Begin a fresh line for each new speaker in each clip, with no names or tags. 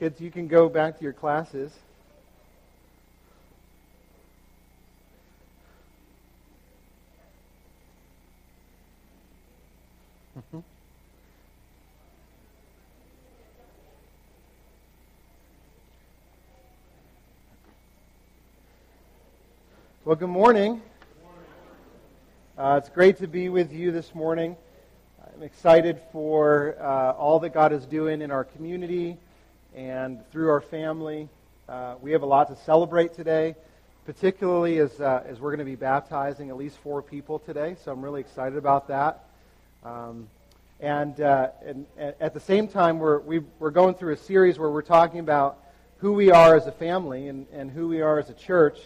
Kids, you can go back to your classes. Mm-hmm. Well, good morning. Uh, it's great to be with you this morning. I'm excited for uh, all that God is doing in our community and through our family. Uh, we have a lot to celebrate today, particularly as, uh, as we're going to be baptizing at least four people today, so I'm really excited about that. Um, and, uh, and, and, at the same time, we're, we are going through a series where we're talking about who we are as a family and, and who we are as a church.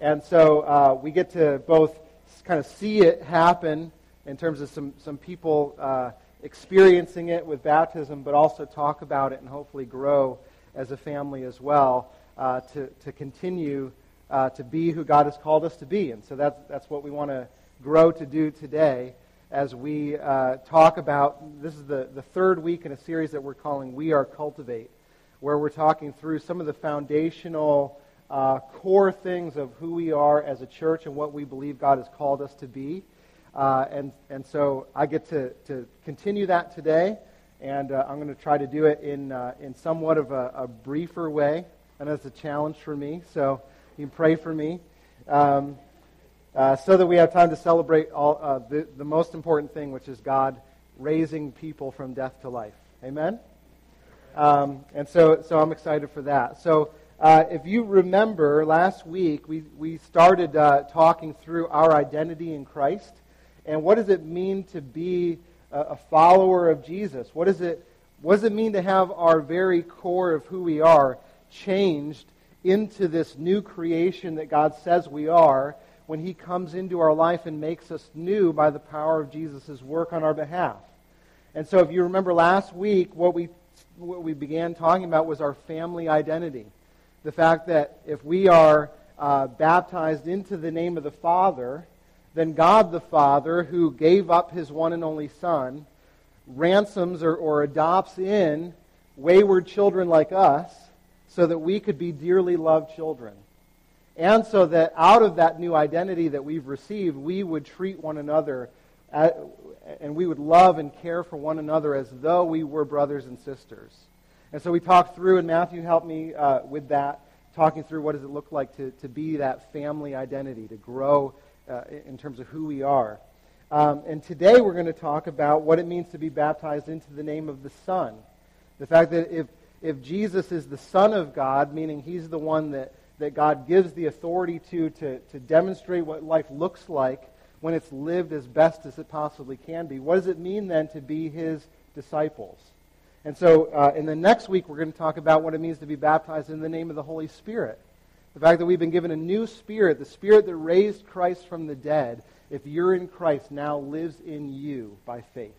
And so uh, we get to both kind of see it happen in terms of some, some people uh, experiencing it with baptism, but also talk about it and hopefully grow as a family as well uh, to, to continue uh, to be who God has called us to be. And so that's, that's what we want to grow to do today as we uh, talk about this is the, the third week in a series that we're calling We Are Cultivate, where we're talking through some of the foundational uh, core things of who we are as a church and what we believe God has called us to be. Uh, and, and so I get to, to continue that today, and uh, I'm going to try to do it in, uh, in somewhat of a, a, briefer way. And it's a challenge for me, so you can pray for me. Um, uh, so that we have time to celebrate all, uh, the, the most important thing, which is God raising people from death to life. Amen? Um, and so, so I'm excited for that. So uh, if you remember, last week we, we started uh, talking through our identity in Christ and what does it mean to be a, follower of Jesus? What, is it, what does it mean to have our very core of who we are changed into this new creation that God says we are when He comes into our life and makes us new by the power of Jesus' work on our behalf? And so, if you remember last week, what we, what we began talking about was our family identity the fact that if we are uh, baptized into the name of the Father, then God the Father, who gave up his one and only Son, ransoms or, or adopts in wayward children like us so that we could be dearly loved children. And so that out of that new identity that we've received, we would treat one another at, and we would love and care for one another as though we were brothers and sisters. And so we talked through, and Matthew helped me uh, with that, talking through what does it look like to, to be that family identity, to grow uh, in terms of who we are. Um, and today we're going to talk about what it means to be baptized into the name of the Son. The fact that if, if Jesus is the Son of God, meaning he's the one that, that God gives the authority to, to, to demonstrate what life looks like when it's lived as best as it possibly can be, what does it mean then to be his disciples? And so, uh, in the next week, we're going to talk about what it means to be baptized in the name of the Holy Spirit. The fact that we've been given a new spirit, the spirit that raised Christ from the dead, if you're in Christ, now lives in you by faith.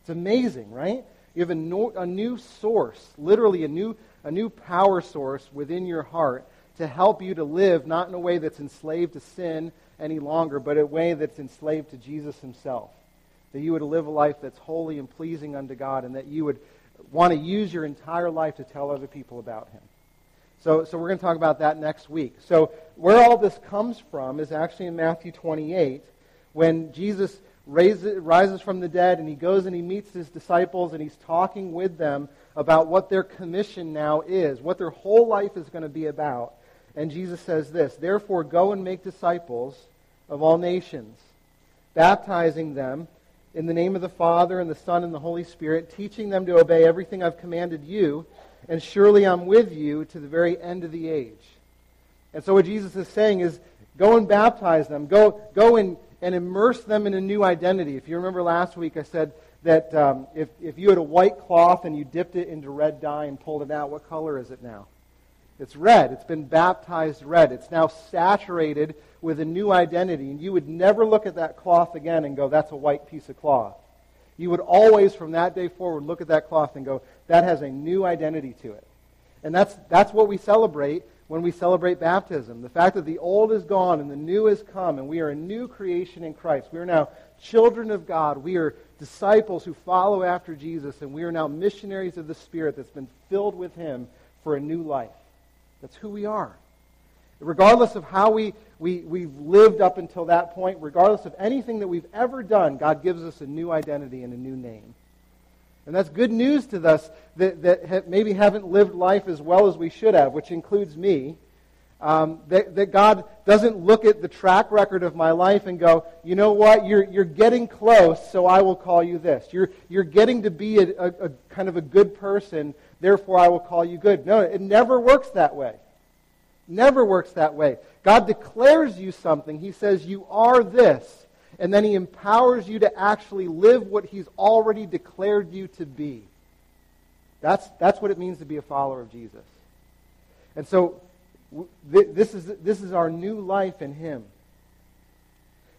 It's amazing, right? You have a, no, a new source, literally a new, a new power source within your heart to help you to live not in a way that's enslaved to sin any longer, but a way that's enslaved to Jesus himself. That you would live a life that's holy and pleasing unto God, and that you would want to use your entire life to tell other people about him. So, so we're going to talk about that next week. So where all this comes from is actually in Matthew 28, when Jesus raises, rises from the dead and he goes and he meets his disciples and he's talking with them about what their commission now is, what their whole life is going to be about. And Jesus says this, Therefore go and make disciples of all nations, baptizing them in the name of the Father and the Son and the Holy Spirit, teaching them to obey everything I've commanded you, and surely I'm with you to the very end of the age. And so what Jesus is saying is go and baptize them. Go, go and, and immerse them in a new identity. If you remember last week, I said that um, if, if you had a white cloth and you dipped it into red dye and pulled it out, what color is it now? It's red. It's been baptized red. It's now saturated with a new identity. And you would never look at that cloth again and go, that's a white piece of cloth. You would always, from that day forward, look at that cloth and go, that has a new identity to it. And that's, that's what we celebrate when we celebrate baptism. The fact that the old is gone and the new has come, and we are a new creation in Christ. We are now children of God. We are disciples who follow after Jesus, and we are now missionaries of the Spirit that's been filled with Him for a new life. That's who we are. Regardless of how we, we, we've lived up until that point, regardless of anything that we've ever done, God gives us a new identity and a new name. And that's good news to us that, that maybe haven't lived life as well as we should have, which includes me. Um, that, that God doesn't look at the track record of my life and go, you know what, you're, you're getting close, so I will call you this. You're, you're getting to be a, a, a kind of a good person, therefore I will call you good. No, it never works that way. Never works that way. God declares you something. He says, You are this. And then He empowers you to actually live what He's already declared you to be. That's, that's what it means to be a follower of Jesus. And so, this is, this is our new life in Him.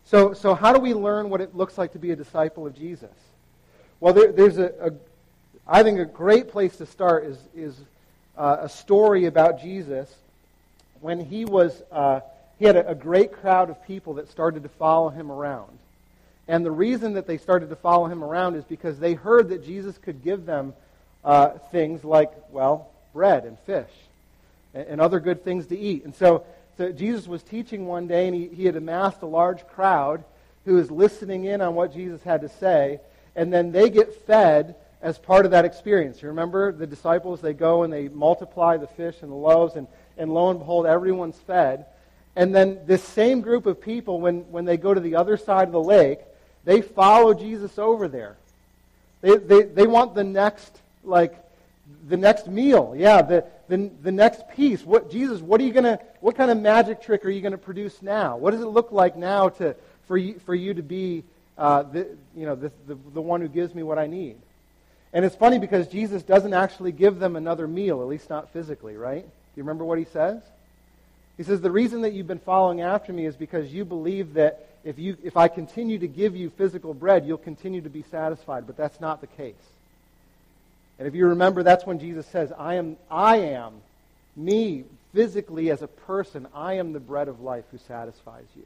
So, so how do we learn what it looks like to be a disciple of Jesus? Well, there, there's a, a, I think a great place to start is, is uh, a story about Jesus when he was, uh, he had a, a great crowd of people that started to follow him around. And the reason that they started to follow him around is because they heard that Jesus could give them uh, things like, well, bread and fish and, and, other good things to eat. And so, so Jesus was teaching one day, and he, he had amassed a large crowd who was listening in on what Jesus had to say. And then they get fed as part of that experience. You remember the disciples, they go and they multiply the fish and the loaves, and and lo and behold, everyone's fed. And then this same group of people, when, when they go to the other side of the lake, they follow Jesus over there. They, they, they want the next, like, the next meal. Yeah, the, the, the next piece. What, Jesus, what are you going to, what kind of magic trick are you going to produce now? What does it look like now to, for, you, for you to be, uh, the, you know, the, the, the one who gives me what I need? And it's funny because Jesus doesn't actually give them another meal, at least not physically, right? Do you remember what he says? He says, The reason that you've been following after me is because you believe that if, you, if I continue to give you physical bread, you'll continue to be satisfied. But that's not the case. And if you remember, that's when Jesus says, I am, I am, me, physically as a person, I am the bread of life who satisfies you.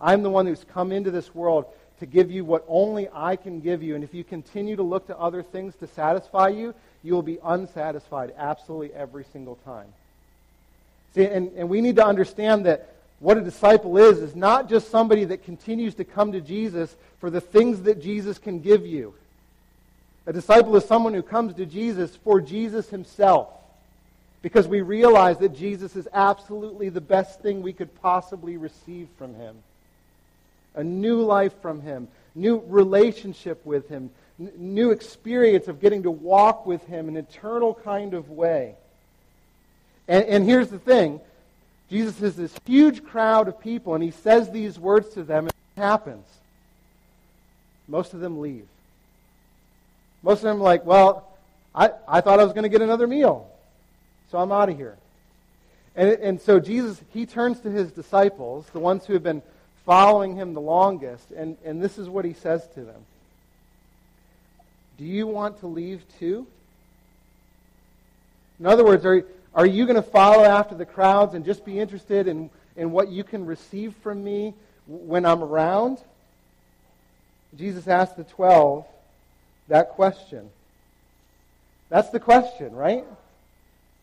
I'm the one who's come into this world to give you what only I can give you. And if you continue to look to other things to satisfy you, you will be unsatisfied absolutely every single time. See, and, and we need to understand that what a disciple is, is not just somebody that continues to come to Jesus for the things that Jesus can give you. A disciple is someone who comes to Jesus for Jesus himself. Because we realize that Jesus is absolutely the best thing we could possibly receive from him. A new life from him, new relationship with him, n- new experience of getting to walk with him in an eternal kind of way. And, and here's the thing Jesus has this huge crowd of people, and he says these words to them, and what happens? Most of them leave. Most of them are like, well, I, I thought I was going to get another meal, so I'm out of here. And, and so Jesus, he turns to his disciples, the ones who have been following him the longest, and, and this is what he says to them Do you want to leave too? In other words, are, are you going to follow after the crowds and just be interested in, in what you can receive from me when I'm around? Jesus asked the 12 that question. That's the question, right?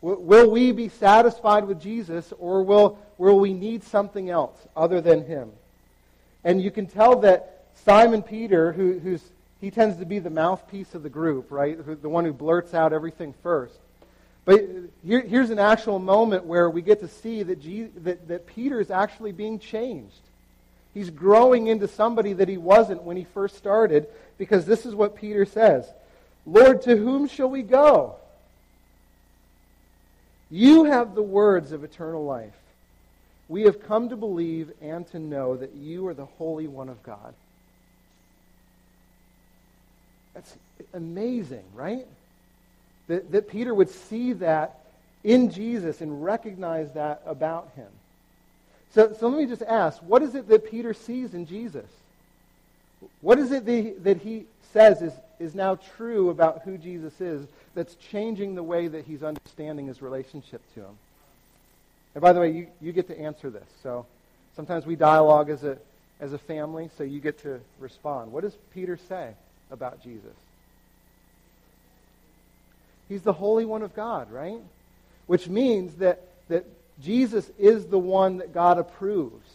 Will we be satisfied with Jesus or will, will we need something else other than him? And you can tell that Simon Peter, who, who's, he tends to be the mouthpiece of the group, right? The one who blurts out everything first. But here, here's an actual moment where we get to see that, Jesus, that, that Peter is actually being changed. He's growing into somebody that he wasn't when he first started, because this is what Peter says Lord, to whom shall we go? You have the words of eternal life. We have come to believe and to know that you are the Holy One of God. That's amazing, right? That, that Peter would see that in Jesus and recognize that about him. So, so let me just ask what is it that Peter sees in Jesus? What is it that he, says is, is now true about who Jesus is that's changing the way that he's understanding his relationship to him? And by the way, you, you get to answer this. So sometimes we dialogue as a, as a family, so you get to respond. What does Peter say about Jesus? He's the Holy One of God, right? which means that, that Jesus is the one that God approves.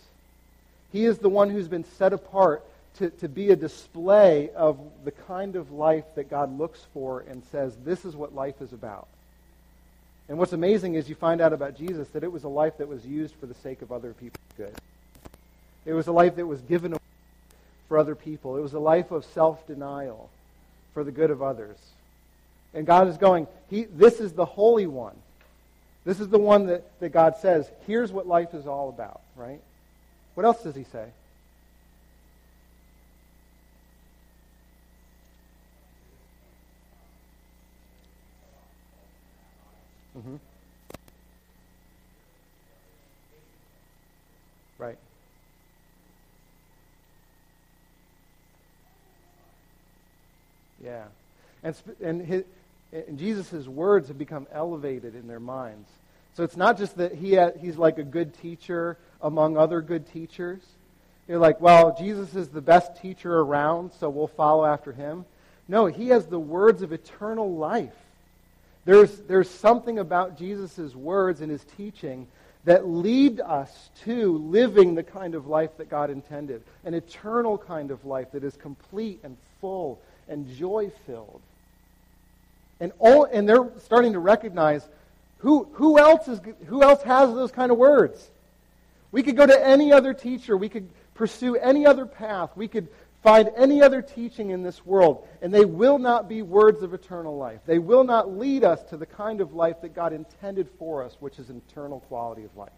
He is the one who's been set apart to, to be a display of the kind of life that God looks for and says, this is what life is about. And what's amazing is you find out about Jesus that it was a life that was used for the sake of other people's good. It was a life that was given away for other people. It was a life of self-denial for the good of others. And God is going, he, this is the Holy One. This is the one that, that God says, here's what life is all about, right? What else does he say? Mm-hmm. Right. Yeah. And, and, his, and Jesus' words have become elevated in their minds. So it's not just that he he's like a good teacher among other good teachers. You're like, well, Jesus is the best teacher around, so we'll follow after him. No, he has the words of eternal life. There's, there's something about Jesus' words and his teaching that lead us to living the kind of life that God intended, an eternal kind of life that is complete and full and joy filled. And, all, and they're starting to recognize who, who, else is, who else has those kind of words? We could go to any other teacher. We could pursue any other path. We could find any other teaching in this world, and they will not be words of eternal life. They will not lead us to the kind of life that God intended for us, which is eternal quality of life.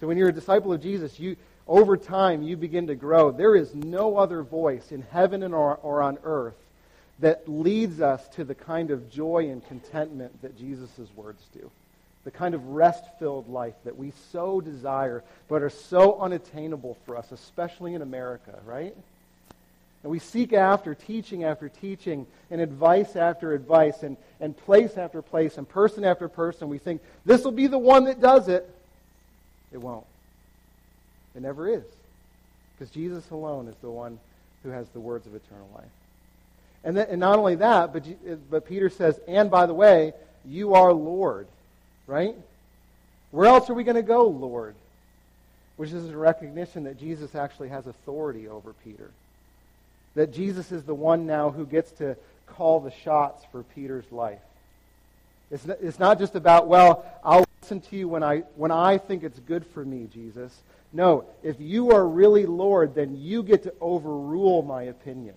So when you're a disciple of Jesus, you, over time, you begin to grow. There is no other voice in heaven or, or on earth that leads us to the kind of joy and contentment that Jesus' words do. The kind of rest filled life that we so desire, but are so unattainable for us, especially in America, right? And we seek after teaching after teaching, and advice after advice, and, and place after place, and person after person. We think, this will be the one that does it. It won't. It never is. Because Jesus alone is the one who has the words of eternal life. And, and not only that, but, but Peter says, and by the way, you are Lord, right? Where else are we going to go, Lord? Which is a recognition that Jesus actually has authority over Peter. That Jesus is the one now who gets to call the shots for Peter's life. It's not, it's not just about, well, I'll listen to you when I, when I think it's good for me, Jesus. No, if you are really Lord, then you get to overrule my opinion.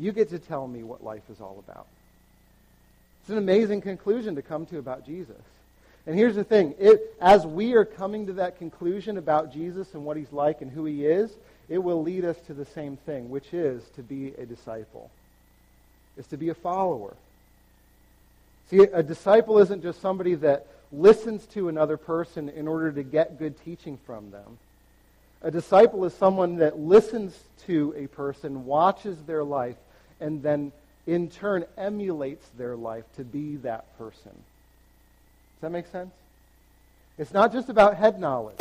You get to tell me what life is all about. It's an amazing conclusion to come to about Jesus. And here's the thing it, as we are coming to that conclusion about Jesus and what he's like and who he is, it will lead us to the same thing, which is to be a disciple, is to be a follower. See, a disciple isn't just somebody that listens to another person in order to get good teaching from them. A disciple is someone that listens to a person, watches their life, and then in turn emulates their life to be that person. Does that make sense? It's not just about head knowledge.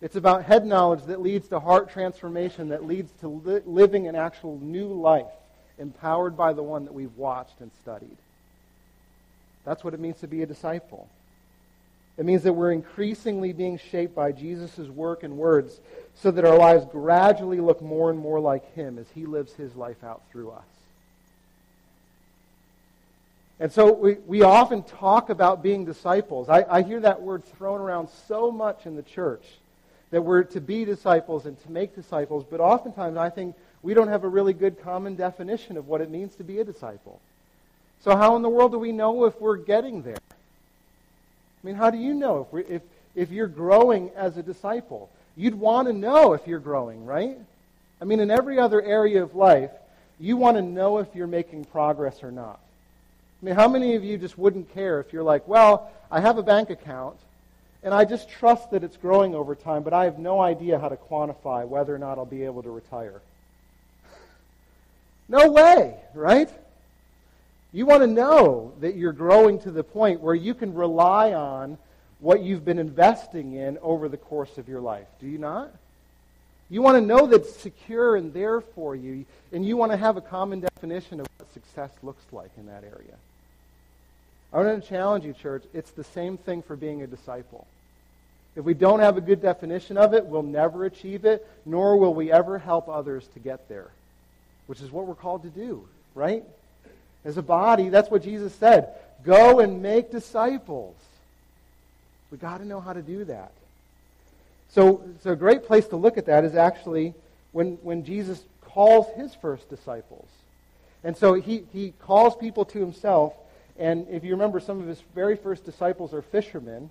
It's about head knowledge that leads to heart transformation, that leads to li- living an actual new life, empowered by the one that we've watched and studied. That's what it means to be a disciple. It means that we're increasingly being shaped by Jesus' work and words so that our lives gradually look more and more like him as he lives his life out through us. And so we, we often talk about being disciples. I, I hear that word thrown around so much in the church that we're to be disciples and to make disciples, but oftentimes I think we don't have a really good common definition of what it means to be a disciple. So how in the world do we know if we're getting there? I mean, how do you know if, if, if you're growing as a disciple? You'd want to know if you're growing, right? I mean, in every other area of life, you want to know if you're making progress or not. I mean, how many of you just wouldn't care if you're like, well, I have a bank account, and I just trust that it's growing over time, but I have no idea how to quantify whether or not I'll be able to retire? no way, right? You want to know that you're growing to the point where you can rely on what you've been investing in over the course of your life. Do you not? You want to know that it's secure and there for you, and you want to have a common definition of what success looks like in that area. I want to challenge you, church. It's the same thing for being a disciple. If we don't have a good definition of it, we'll never achieve it, nor will we ever help others to get there, which is what we're called to do, right? As a body, that's what Jesus said. Go and make disciples. We got to know how to do that. So, so a great place to look at that is actually when, when Jesus calls his first disciples. And so he, he calls people to himself. And if you remember, some of his very first disciples are fishermen.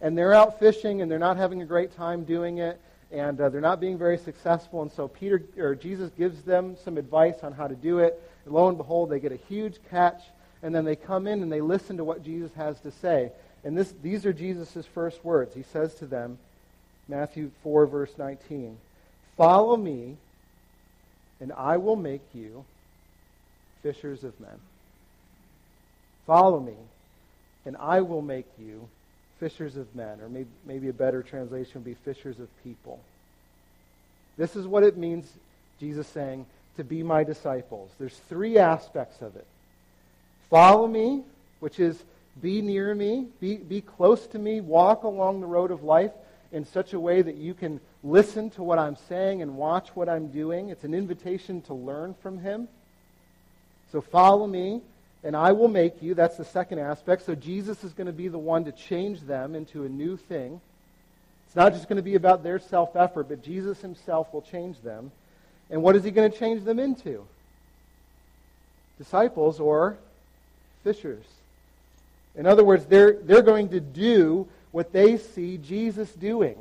And they're out fishing and they're not having a great time doing it. And uh, they're not being very successful. And so Peter or Jesus gives them some advice on how to do it. Lo and behold, they get a huge catch. And then they come in and they listen to what Jesus has to say. And this, these are Jesus' first words. He says to them, Matthew 4, verse 19, Follow me, and I will make you fishers of men. Follow me, and I will make you fishers of men. Or maybe, maybe a better translation would be fishers of people. This is what it means, Jesus saying, to be my disciples. There's three aspects of it. Follow me, which is be near me, be, be close to me, walk along the road of life in such a way that you can listen to what I'm saying and watch what I'm doing. It's an invitation to learn from Him. So follow me, and I will make you. That's the second aspect. So Jesus is going to be the one to change them into a new thing. It's not just going to be about their self effort, but Jesus Himself will change them. And what is He going to change them into? Disciples or fishers. In other words, they're, they're going to do what they see Jesus doing,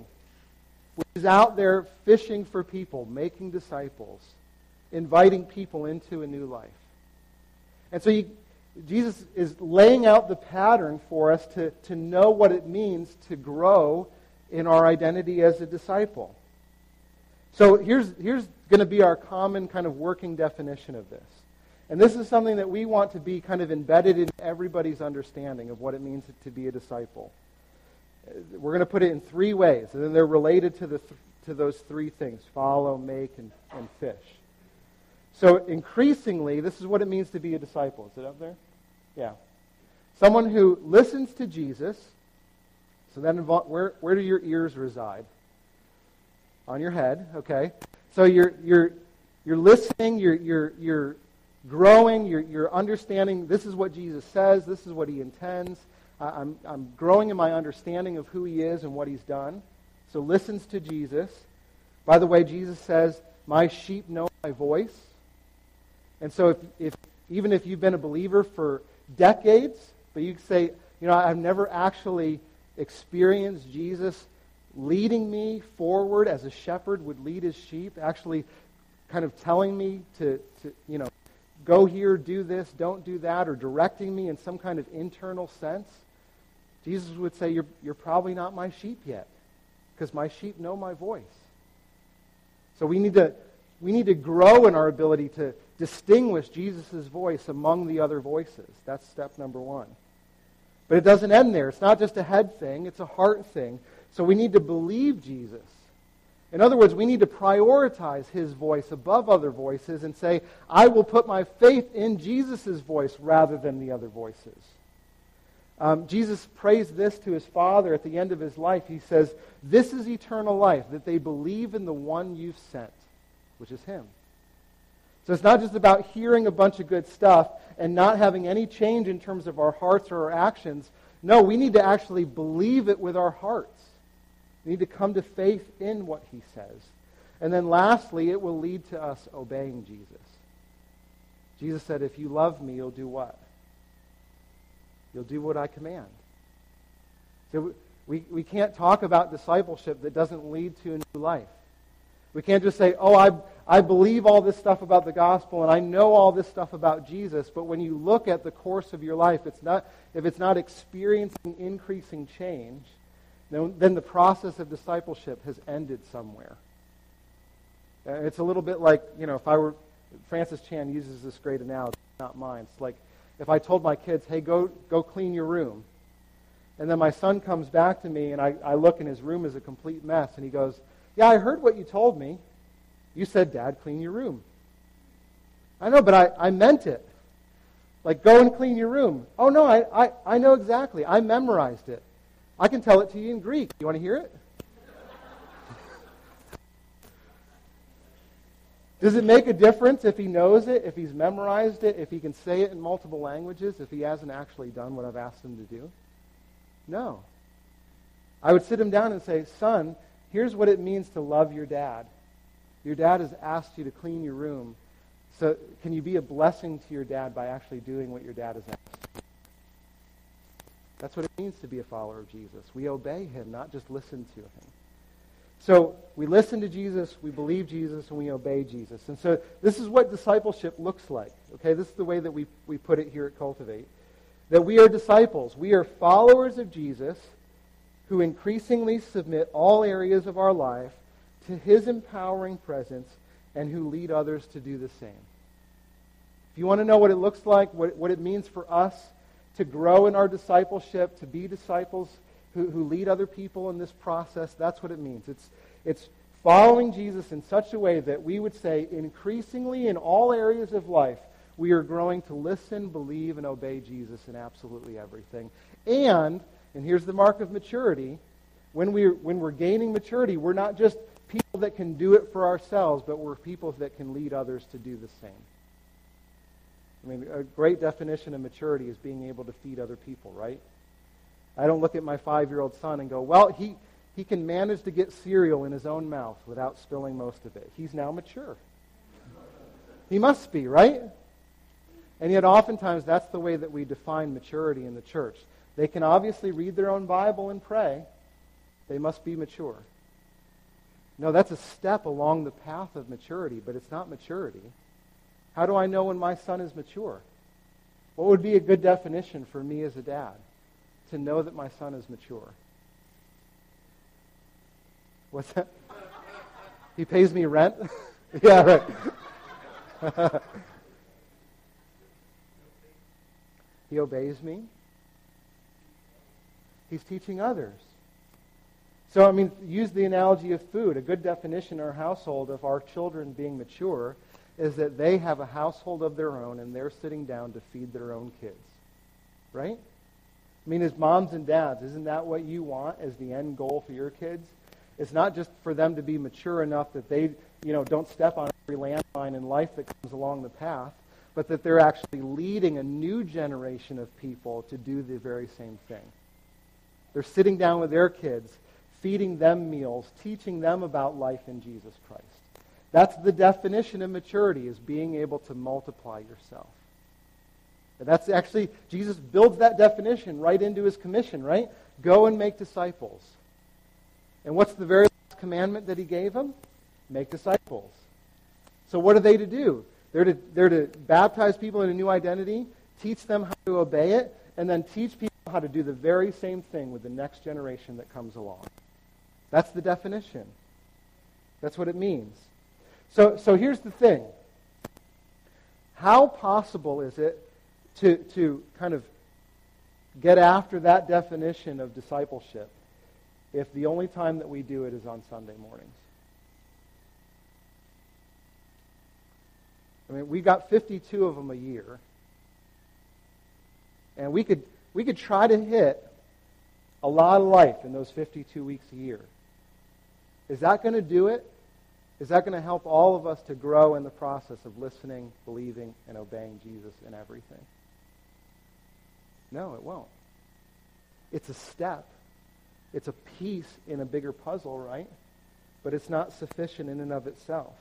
which is out there fishing for people, making disciples, inviting people into a new life. And so you, Jesus is laying out the pattern for us to, to know what it means to grow in our identity as a disciple. So here's, here's going to be our common kind of working definition of this. And this is something that we want to be kind of embedded in everybody's understanding of what it means to be a disciple. We're going to put it in three ways, and then they're related to, the th- to those three things follow, make, and, and fish. So increasingly, this is what it means to be a disciple. Is it up there? Yeah. Someone who listens to Jesus. So then, where, where do your ears reside? On your head, okay. So you're, you're, you're listening, you're, you're, you're growing, you're, you're understanding this is what Jesus says, this is what he intends. I'm, I'm growing in my understanding of who he is and what he's done. So listens to Jesus. By the way, Jesus says, My sheep know my voice. And so if, if even if you've been a believer for decades, but you say, you know, I've never actually experienced Jesus leading me forward as a shepherd would lead his sheep, actually kind of telling me to, to you know, go here, do this, don't do that, or directing me in some kind of internal sense, Jesus would say, You're, you're probably not my sheep yet, because my sheep know my voice. So we need to, we need to grow in our ability to distinguish Jesus' voice among the other voices. That's step number one. But it doesn't end there. It's not just a head thing, it's a heart thing. So we need to believe Jesus. In other words, we need to prioritize his voice above other voices and say, I will put my faith in Jesus' voice rather than the other voices. Um, Jesus prays this to his Father at the end of his life. He says, This is eternal life, that they believe in the one you've sent, which is him. So it's not just about hearing a bunch of good stuff and not having any change in terms of our hearts or our actions. No, we need to actually believe it with our hearts. We need to come to faith in what he says. And then lastly, it will lead to us obeying Jesus. Jesus said, if you love me, you'll do what? You'll do what I command. So we, we can't talk about discipleship that doesn't lead to a new life. We can't just say, oh, I, I believe all this stuff about the gospel and I know all this stuff about Jesus, but when you look at the course of your life, it's not, if it's not experiencing increasing change, then, the process of discipleship has ended somewhere. Uh, it's a little bit like, you know, if I were, Francis Chan uses this great analogy, not mine. It's like if I told my kids, hey, go, go clean your room. And then my son comes back to me and I, I look and his room is a complete mess. And he goes, yeah, I heard what you told me. You said, Dad, clean your room. I know, but I, I meant it. Like, go and clean your room. Oh, no, I, I, I know exactly. I memorized it. I can tell it to you in Greek. You want to hear it? Does it make a difference if he knows it, if he's memorized it, if he can say it in multiple languages, if he hasn't actually done what I've asked him to do? No. I would sit him down and say, Son, here's what it means to love your dad. Your dad has asked you to clean your room. So can you be a blessing to your dad by actually doing what your dad has asked? That's what it means to be a follower of Jesus. We obey him, not just listen to him. So we listen to Jesus, we believe Jesus, and we obey Jesus. And so this is what discipleship looks like. Okay, this is the way that we, we put it here at Cultivate. That we are disciples. We are followers of Jesus who increasingly submit all areas of our life to his empowering presence and who lead others to do the same. If you want to know what it looks like, what, what it means for us to grow in our discipleship, to be disciples who, who lead other people in this process. That's what it means. It's, it's following Jesus in such a way that we would say, increasingly in all areas of life, we are growing to listen, believe, and obey Jesus in absolutely everything. And, and here's the mark of maturity, when we're, when we're gaining maturity, we're not just people that can do it for ourselves, but we're people that can lead others to do the same. I mean, a great definition of maturity is being able to feed other people, right? I don't look at my five year old son and go, well, he, he can manage to get cereal in his own mouth without spilling most of it. He's now mature. He must be, right? And yet, oftentimes, that's the way that we define maturity in the church. They can obviously read their own Bible and pray, they must be mature. No, that's a step along the path of maturity, but it's not maturity. How do I know when my son is mature? What would be a good definition for me as a dad? to know that my son is mature. What's that? He pays me rent? yeah, right. he obeys me. He's teaching others. So, I mean, use the analogy of food. A good definition in our household of our children being mature is that they have a household of their own and they're sitting down to feed their own kids. Right? I mean, as moms and dads, isn't that what you want as the end goal for your kids? It's not just for them to be mature enough that they, you know, don't step on every landmine in life that comes along the path, but that they're actually leading a new generation of people to do the very same thing. They're sitting down with their kids, feeding them meals, teaching them about life in Jesus Christ. That's the definition of maturity, is being able to multiply yourself. And that's actually, Jesus builds that definition right into his commission, right? Go and make disciples. And what's the very last commandment that he gave them? Make disciples. So what are they to do? They're to, they're to baptize people in a new identity, teach them how to obey it, and then teach people how to do the very same thing with the next generation that comes along. That's the definition. That's what it means. So, so here's the thing. How possible is it to, to kind of get after that definition of discipleship if the only time that we do it is on Sunday mornings? I mean, we got 52 of them a year. And we could, we could try to hit a lot of life in those 52 weeks a year. Is that going to do it? Is that going to help all of us to grow in the process of listening, believing, and obeying Jesus in everything? No, it won't. It's a step. It's a piece in a bigger puzzle, right? But it's not sufficient in and of itself.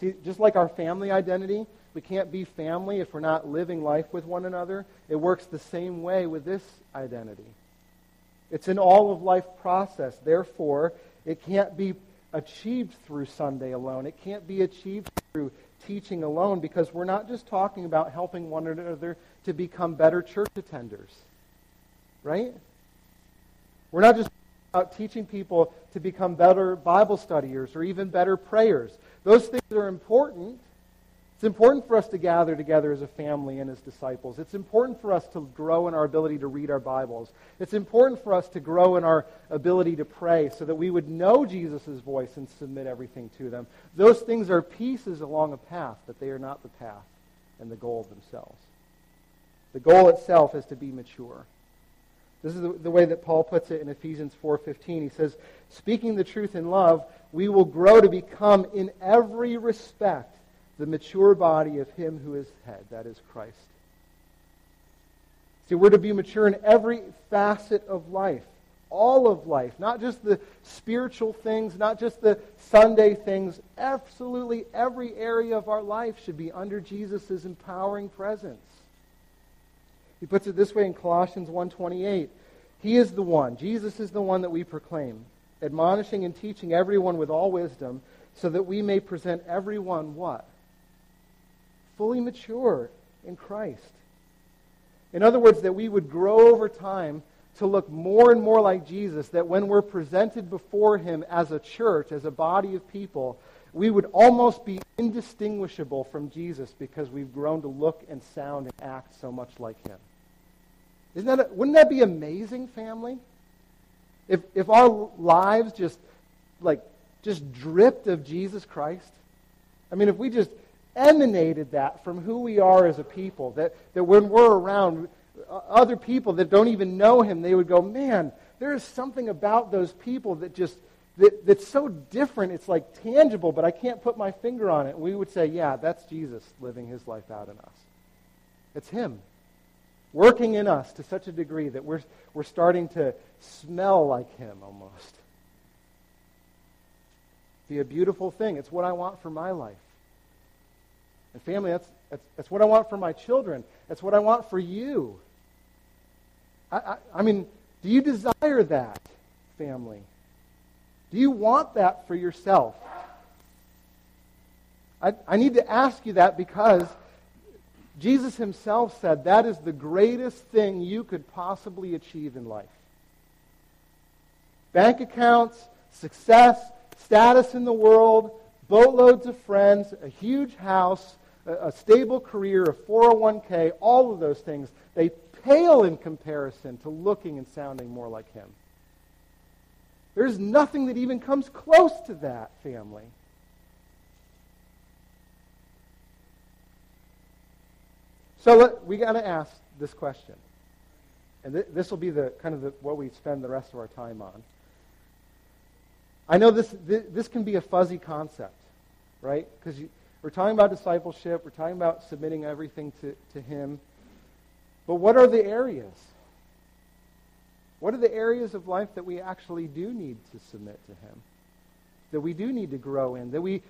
See, just like our family identity, we can't be family if we're not living life with one another. It works the same way with this identity. It's an all of life process. Therefore, it can't be achieved through Sunday alone. It can't be achieved through teaching alone because we're not just talking about helping one another to become better church attenders. Right? We're not just about teaching people to become better Bible studiers or even better prayers. Those things are important. It's important for us to gather together as a family and as disciples. It's important for us to grow in our ability to read our Bibles. It's important for us to grow in our ability to pray so that we would know Jesus' voice and submit everything to them. Those things are pieces along a path, but they are not the path and the goal themselves. The goal itself is to be mature. This is the, the way that Paul puts it in Ephesians 4:15. He says, "Speaking the truth in love, we will grow to become in every respect the mature body of him who is head, that is Christ." See, we're to be mature in every facet of life, all of life, not just the spiritual things, not just the Sunday things. Absolutely every area of our life should be under Jesus' empowering presence. He puts it this way in Colossians 1:28. He is the one, Jesus is the one that we proclaim, admonishing and teaching everyone with all wisdom, so that we may present everyone what? Fully mature in Christ. In other words, that we would grow over time to look more and more like Jesus, that when we're presented before him as a church, as a body of people, we would almost be indistinguishable from Jesus because we've grown to look and sound and act so much like him. Isn't that a, wouldn't that be amazing, family? If, if our lives just, like, just dripped of Jesus Christ? I mean, if we just emanated that from who we are as a people, that, that when we're around uh, other people that don't even know him, they would go, man, there is something about those people that just, that, that's so different. It's like tangible, but I can't put my finger on it. We would say, yeah, that's Jesus living his life out in us. It's him working in us to such a degree that we're, we're starting to smell like Him almost. Be a beautiful thing. It's what I want for my life. And family, that's, that's, that's what I want for my children. That's what I want for you. I, I, I mean, do you desire that, family? Do you want that for yourself? I, I need to ask you that because Jesus himself said that is the greatest thing you could possibly achieve in life. Bank accounts, success, status in the world, boatloads of friends, a huge house, a, stable career, a 401k, all of those things, they pale in comparison to looking and sounding more like him. There's nothing that even comes close to that, family. So let, we got to ask this question, and th- this will be the kind of the, what we spend the rest of our time on. I know this th- this can be a fuzzy concept, right? Because we're talking about discipleship, we're talking about submitting everything to, to Him. But what are the areas? What are the areas of life that we actually do need to submit to Him? That we do need to grow in? That we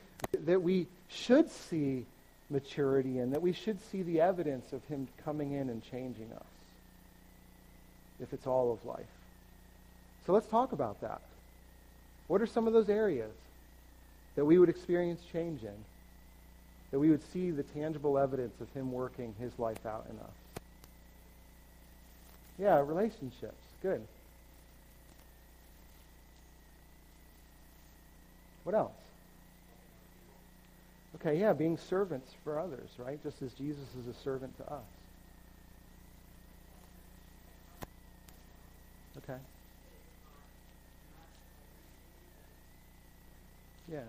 that we should see maturity in? that we should see the evidence of him coming in and changing us if it's all of life. So let's talk about that. What are some of those areas that we would experience change in? That we would see the tangible evidence of him working his life out in us? Yeah, relationships. Good. What else? Okay, yeah, being servants for others, right? Just as Jesus is a servant to us. Okay. Yeah.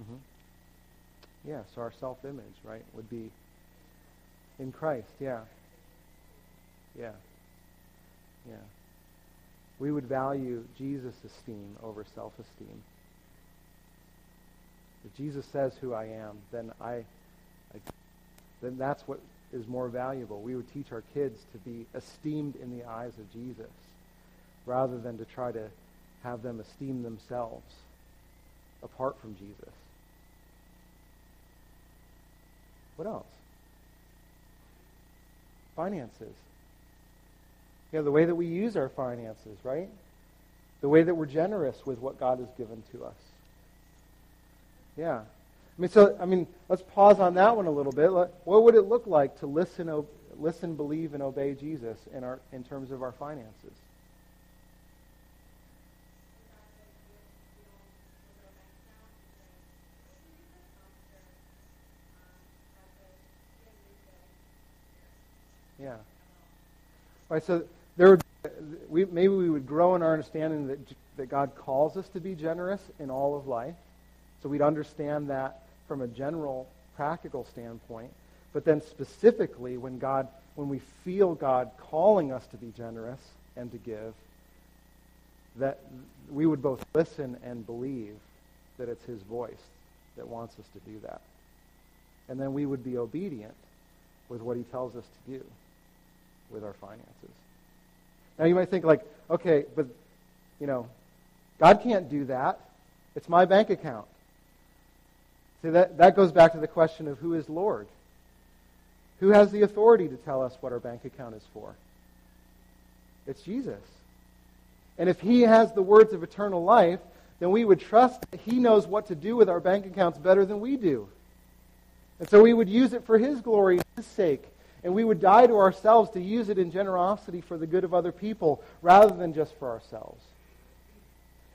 Mm-hmm. Yeah, so our self-image, right, would be in Christ. Yeah. Yeah. Yeah we would value Jesus' esteem over self-esteem. If Jesus says who I am, then I, I, then that's what is more valuable. We would teach our kids to be esteemed in the eyes of Jesus rather than to try to have them esteem themselves apart from Jesus. What else? Finances. Yeah, the way that we use our finances, right? The way that we're generous with what God has given to us. Yeah. I mean, so, I mean, let's pause on that one a little bit. What would it look like to listen, listen, believe, and obey Jesus in, our, in terms of our finances? Yeah. All right, so there would, uh, we, maybe we would grow in our understanding that, that God calls us to be generous in all of life. So we'd understand that from a general practical standpoint, but then specifically when God when we feel God calling us to be generous and to give, that we would both listen and believe that it's his voice that wants us to do that. And then we would be obedient with what he tells us to do with our finances. Now you might think like, okay, but you know, God can't do that. It's my bank account. See that that goes back to the question of who is Lord? Who has the authority to tell us what our bank account is for? It's Jesus. And if he has the words of eternal life, then we would trust that he knows what to do with our bank accounts better than we do. And so we would use it for his glory his sake. And we would die to ourselves to use it in generosity for the good of other people rather than just for ourselves.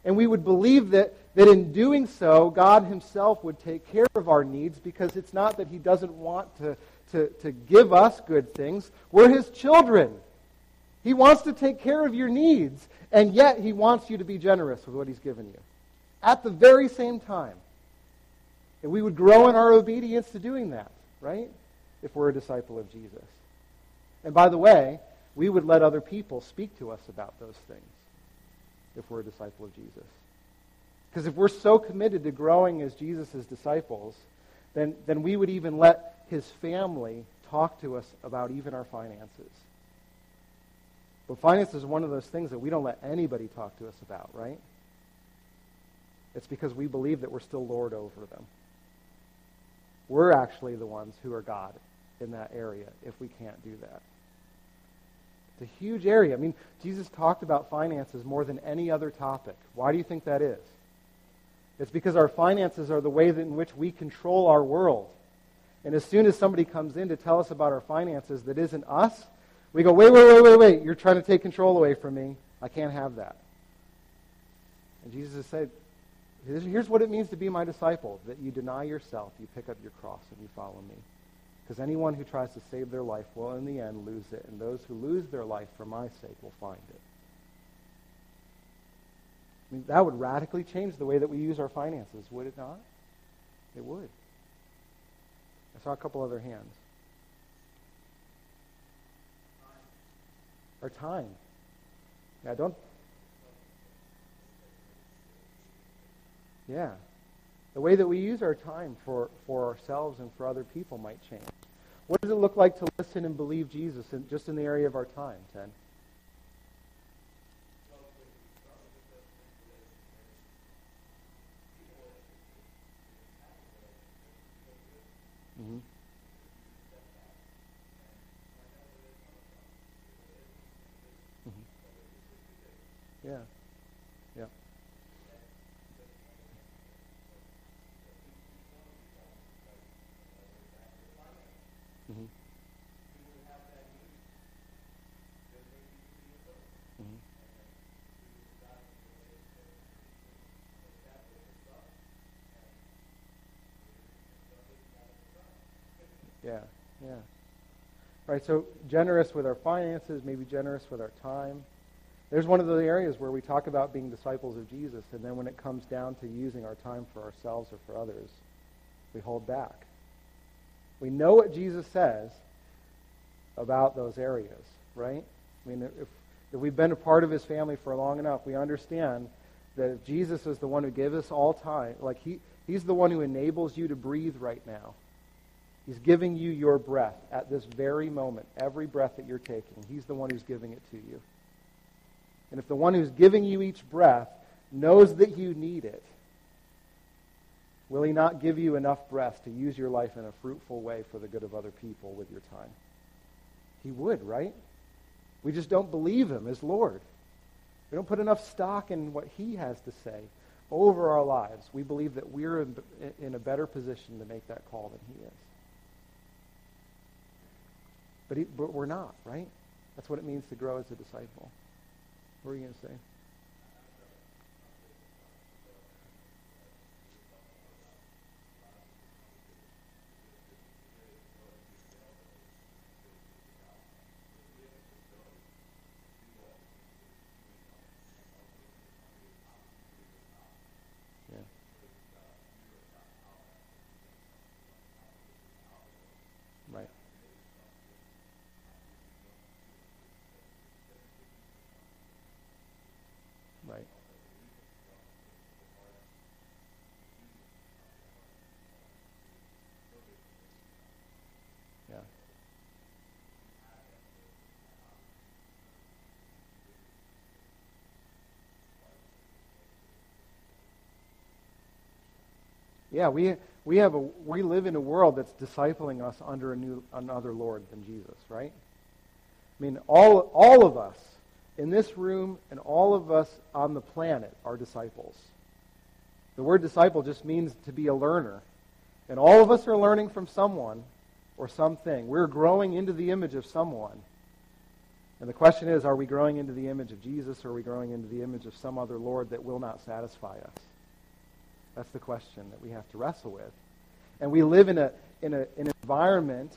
And we would believe that, that in doing so, God himself would take care of our needs because it's not that he doesn't want to, to, to give us good things. We're his children. He wants to take care of your needs, and yet he wants you to be generous with what he's given you at the very same time. And we would grow in our obedience to doing that, right? If we're a disciple of Jesus. And by the way, we would let other people speak to us about those things if we're a disciple of Jesus. Because if we're so committed to growing as Jesus' disciples, then, then we would even let his family talk to us about even our finances. But finance is one of those things that we don't let anybody talk to us about, right? It's because we believe that we're still Lord over them. We're actually the ones who are God in that area if we can't do that. It's a huge area. I mean, Jesus talked about finances more than any other topic. Why do you think that is? It's because our finances are the way in which we control our world. And as soon as somebody comes in to tell us about our finances that isn't us, we go, wait, wait, wait, wait, wait. You're trying to take control away from me. I can't have that. And Jesus said, here's what it means to be my disciple that you deny yourself, you pick up your cross, and you follow me. Because anyone who tries to save their life will, in the end, lose it. And those who lose their life for my sake will find it. I mean, that would radically change the way that we use our finances, would it not? It would. I saw a couple other hands. Our time. Yeah, don't. Yeah. The way that we use our time for, for ourselves and for other people might change. What does it look like to listen and believe Jesus in, just in the area of our time, Ted? Mm-hmm. Mm-hmm. Yeah. Yeah. Mm-hmm. Mm-hmm. Yeah, yeah. Right, so generous with our finances, maybe generous with our time. There's one of the areas where we talk about being disciples of Jesus, and then when it comes down to using our time for ourselves or for others, we hold back. We know what Jesus says about those areas, right? I mean, if, if we've been a part of his family for long enough, we understand that if Jesus is the one who gives us all time, like he, he's the one who enables you to breathe right now. He's giving you your breath at this very moment, every breath that you're taking. He's the one who's giving it to you. And if the one who's giving you each breath knows that you need it, will he not give you enough breath to use your life in a fruitful way for the good of other people with your time? He would, right? We just don't believe him as Lord. We don't put enough stock in what he has to say over our lives. We believe that we're in a better position to make that call than he is. But, he, but we're not, right? That's what it means to grow as a disciple. What are you going to say? Yeah, we, we, have a, we live in a world that's discipling us under a new, another Lord than Jesus, right? I mean, all, all of us in this room and all of us on the planet are disciples. The word disciple just means to be a learner. And all of us are learning from someone or something. We're growing into the image of someone. And the question is, are we growing into the image of Jesus or are we growing into the image of some other Lord that will not satisfy us? That's the question that we have to wrestle with. And we live in, a, in, a, in an environment,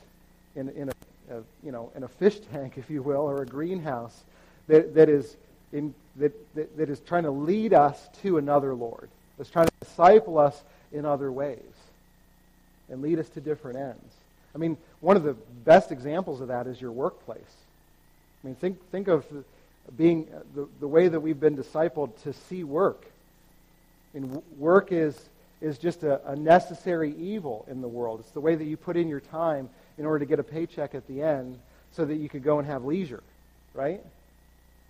in, in, a, a, you know, in a fish tank, if you will, or a greenhouse that, that, is in, that, that, that is trying to lead us to another Lord, that's trying to disciple us in other ways and lead us to different ends. I mean, one of the best examples of that is your workplace. I mean, think, think of being the, the way that we've been discipled to see work. Mean, work is, is just a, a necessary evil in the world. It's the way that you put in your time in order to get a paycheck at the end so that you could go and have leisure, right?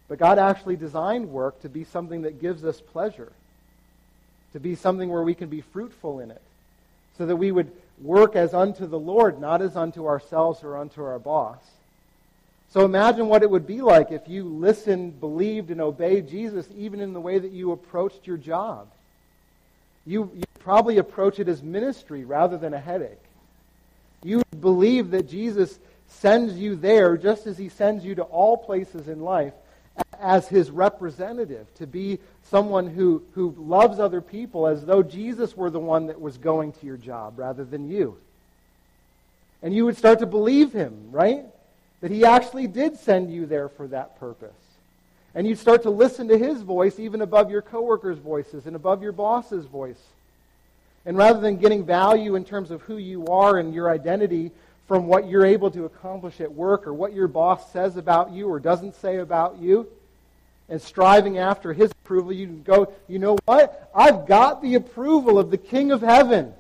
But God actually designed work to be something that gives us pleasure, to be something where we can be fruitful in it, so that we would work as unto the Lord, not as unto ourselves or unto our boss. So imagine what it would be like if you listened, believed, and obeyed Jesus even in the way that you approached your job. You, you probably approach it as ministry rather than a headache. You believe that Jesus sends you there just as he sends you to all places in life as his representative, to be someone who, who loves other people as though Jesus were the one that was going to your job rather than you. And you would start to believe him, right? That he actually did send you there for that purpose. And you'd start to listen to his voice even above your coworkers' voices and above your boss's voice. And rather than getting value in terms of who you are and your identity from what you're able to accomplish at work or what your boss says about you or doesn't say about you, and striving after his approval, you go, you know what? I've got the approval of the King of Heaven.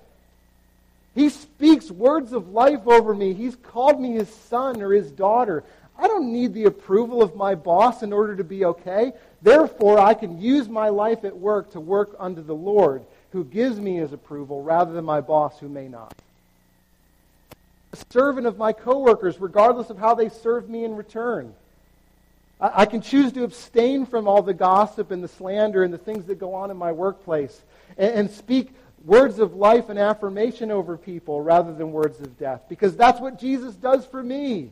He speaks words of life over me. He's called me his son or his daughter. I don't need the approval of my boss in order to be okay. Therefore, I can use my life at work to work unto the Lord who gives me his approval rather than my boss who may not. A servant of my coworkers, regardless of how they serve me in return. I, I can choose to abstain from all the gossip and the slander and the things that go on in my workplace and, and speak words of life and affirmation over people rather than words of death because that's what Jesus does for me.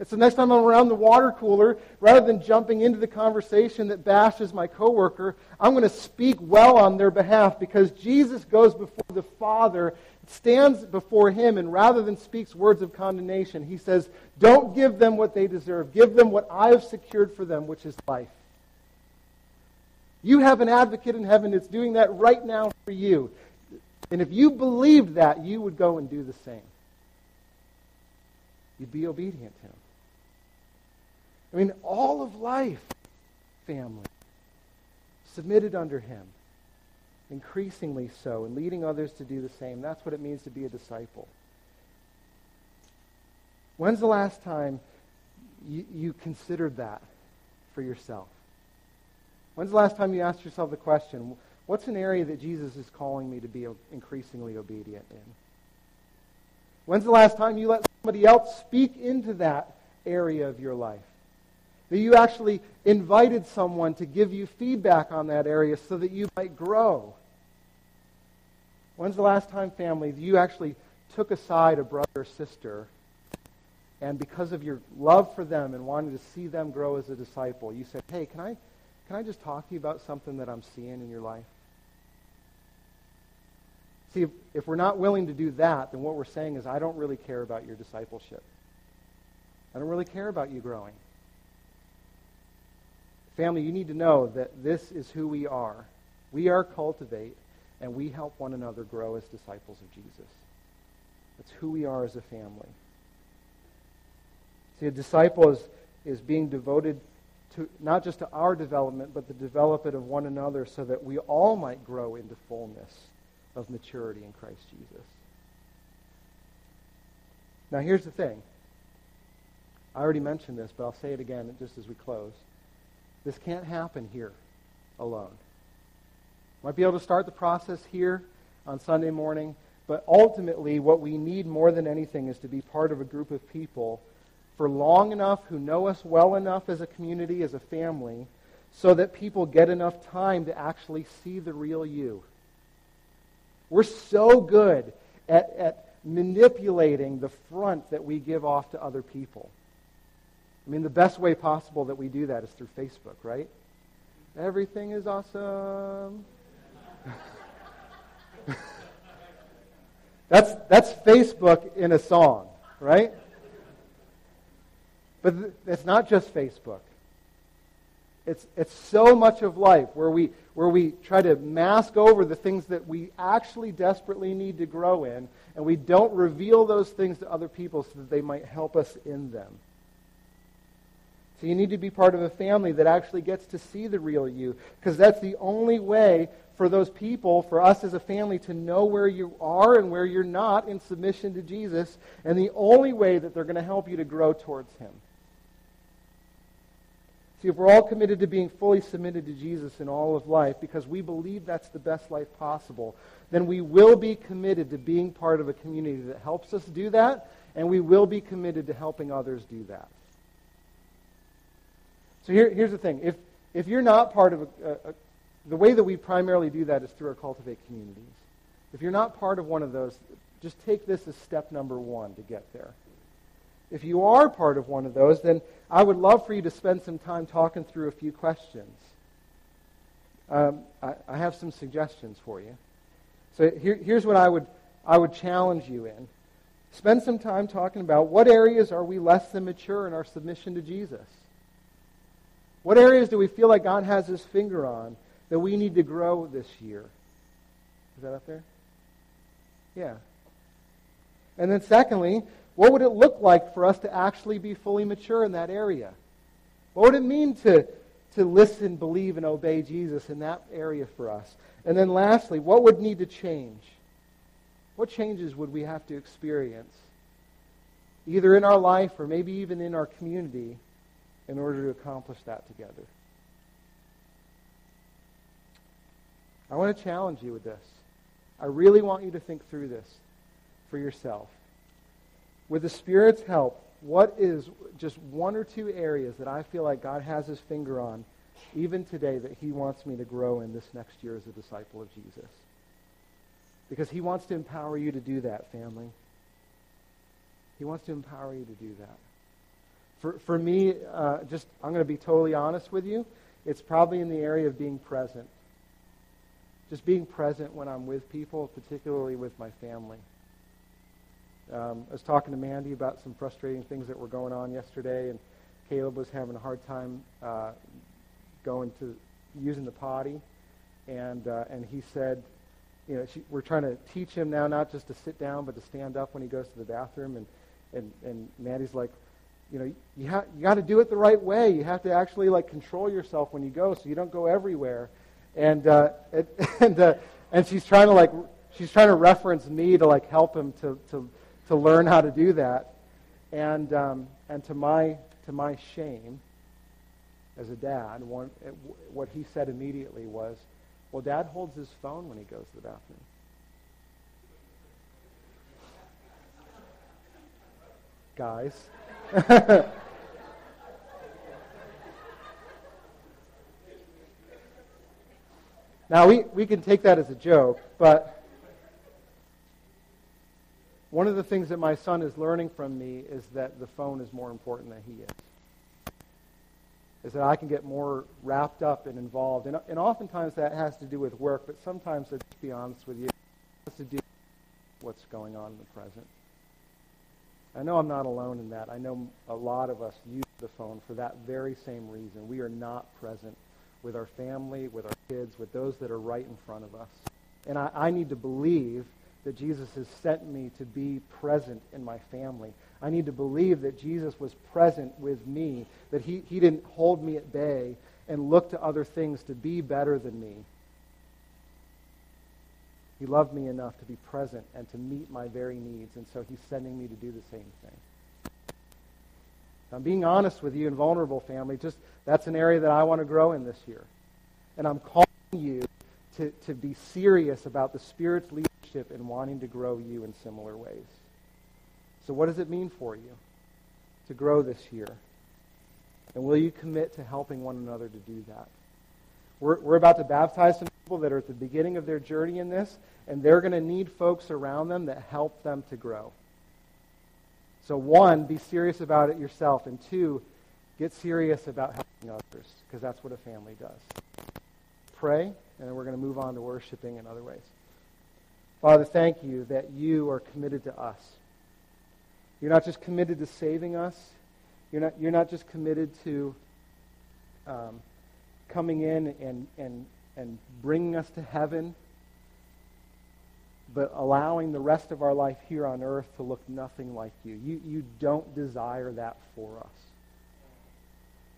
It's the next time I'm around the water cooler, rather than jumping into the conversation that bashes my coworker, I'm going to speak well on their behalf because Jesus goes before the Father, stands before him, and rather than speaks words of condemnation, he says, Don't give them what they deserve. Give them what I have secured for them, which is life. You have an advocate in heaven that's doing that right now for you. And if you believed that, you would go and do the same. You'd be obedient to him. I mean, all of life, family, submitted under him, increasingly so, and leading others to do the same. That's what it means to be a disciple. When's the last time you, you considered that for yourself? When's the last time you asked yourself the question, what's an area that Jesus is calling me to be increasingly obedient in? When's the last time you let somebody else speak into that area of your life? That you actually invited someone to give you feedback on that area so that you might grow. When's the last time, family, you actually took aside a brother or sister and because of your love for them and wanting to see them grow as a disciple, you said, hey, can I, can I just talk to you about something that I'm seeing in your life? See, if, if we're not willing to do that, then what we're saying is, I don't really care about your discipleship. I don't really care about you growing. Family, you need to know that this is who we are. We are cultivate, and we help one another grow as disciples of Jesus. That's who we are as a family. See, a disciple is, is being devoted to not just to our development, but the development of one another so that we all might grow into fullness of maturity in Christ Jesus. Now, here's the thing. I already mentioned this, but I'll say it again just as we close. This can't happen here alone. Might be able to start the process here, on Sunday morning. But ultimately, what we need more than anything is to be part of a group of people for long enough who know us well enough as a community, as a family, so that people get enough time to actually see the real you. We're so good at, at manipulating the front that we give off to other people. I mean, the best way possible that we do that is through Facebook, right? Everything is awesome. that's, that's Facebook in a song, right? But th- it's not just Facebook. It's, it's so much of life where we, where we try to mask over the things that we actually desperately need to grow in, and we don't reveal those things to other people so that they might help us in them. So you need to be part of a family that actually gets to see the real you, because that's the only way for those people, for us as a family, to know where you are and where you're not in submission to Jesus, and the only way that they're going to help you to grow towards Him. See, if we're all committed to being fully submitted to Jesus in all of life because we believe that's the best life possible, then we will be committed to being part of a community that helps us do that, and we will be committed to helping others do that. So here, here's the thing. If, if you're not part of a, a, a, the way that we primarily do that is through our Cultivate communities. If you're not part of one of those, just take this as step number one to get there. If you are part of one of those, then I would love for you to spend some time talking through a few questions. Um, I, I, have some suggestions for you. So here, here's what I would, I would challenge you in. Spend some time talking about what areas are we less than mature in our submission to Jesus? What areas do we feel like God has his finger on that we need to grow this year? Is that up there? Yeah. And then secondly, what would it look like for us to actually be fully mature in that area? What would it mean to, to listen, believe, and obey Jesus in that area for us? And then lastly, what would need to change? What changes would we have to experience, either in our life or maybe even in our community, in order to accomplish that together? I want to challenge you with this. I really want you to think through this for yourself. With the Spirit's help, what is just one or two areas that I feel like God has his finger on, even today, that he wants me to grow in this next year as a disciple of Jesus? Because he wants to empower you to do that, family. He wants to empower you to do that. For, for me, uh, just I'm going to be totally honest with you. It's probably in the area of being present. Just being present when I'm with people, particularly with my family. Um, I was talking to Mandy about some frustrating things that were going on yesterday, and Caleb was having a hard time uh, going to using the potty, and uh, and he said, you know, she, we're trying to teach him now not just to sit down, but to stand up when he goes to the bathroom, and and and Mandy's like, you know, you, ha- you got to do it the right way. You have to actually like control yourself when you go, so you don't go everywhere. And uh, it, and uh, and she's trying to like she's trying to reference me to like help him to to to learn how to do that. And um, and to my to my shame, as a dad, one, what he said immediately was, "Well, Dad holds his phone when he goes to the bathroom." Guys. now, we, we can take that as a joke, but one of the things that my son is learning from me is that the phone is more important than he is. Is that I can get more wrapped up and involved. And, and oftentimes that has to do with work, but sometimes, let's be honest with you, it has to do with what's going on in the present. I know I'm not alone in that. I know a lot of us use the phone for that very same reason. We are not present with our family, with our kids, with those that are right in front of us. And I, I need to believe that Jesus has sent me to be present in my family. I need to believe that Jesus was present with me, that he, he didn't hold me at bay and look to other things to be better than me. He loved me enough to be present and to meet my very needs, and so he's sending me to do the same thing. I'm being honest with you and vulnerable, family. Just that's an area that I want to grow in this year. And I'm calling you to, to be serious about the Spirit's leadership and wanting to grow you in similar ways. So, what does it mean for you to grow this year? And will you commit to helping one another to do that? We're, we're about to baptize some people that are at the beginning of their journey in this, and they're going to need folks around them that help them to grow. So, one, be serious about it yourself, and two, get serious about helping others, because that's what a family does. Pray, and then we're going to move on to worshiping in other ways. Father, thank you that you are committed to us. You're not just committed to saving us, you're not, you're not just committed to um, coming in and, and, and bringing us to heaven, but allowing the rest of our life here on earth to look nothing like you. You, you don't desire that for us.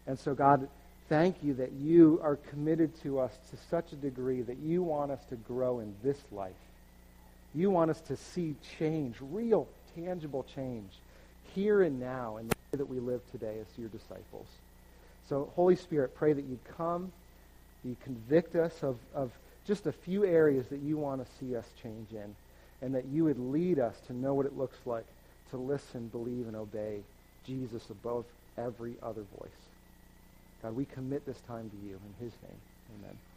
And so, God, thank you that you are committed to us to such a degree that you want us to grow in this life. You want us to see change, real, tangible change, here and now in the way that we live today as your disciples. So, Holy Spirit, pray that you'd come, you convict us of, of just a few areas that you want to see us change in, and that you would lead us to know what it looks like to listen, believe, and obey Jesus above every other voice. God, we commit this time to you in his name. Amen.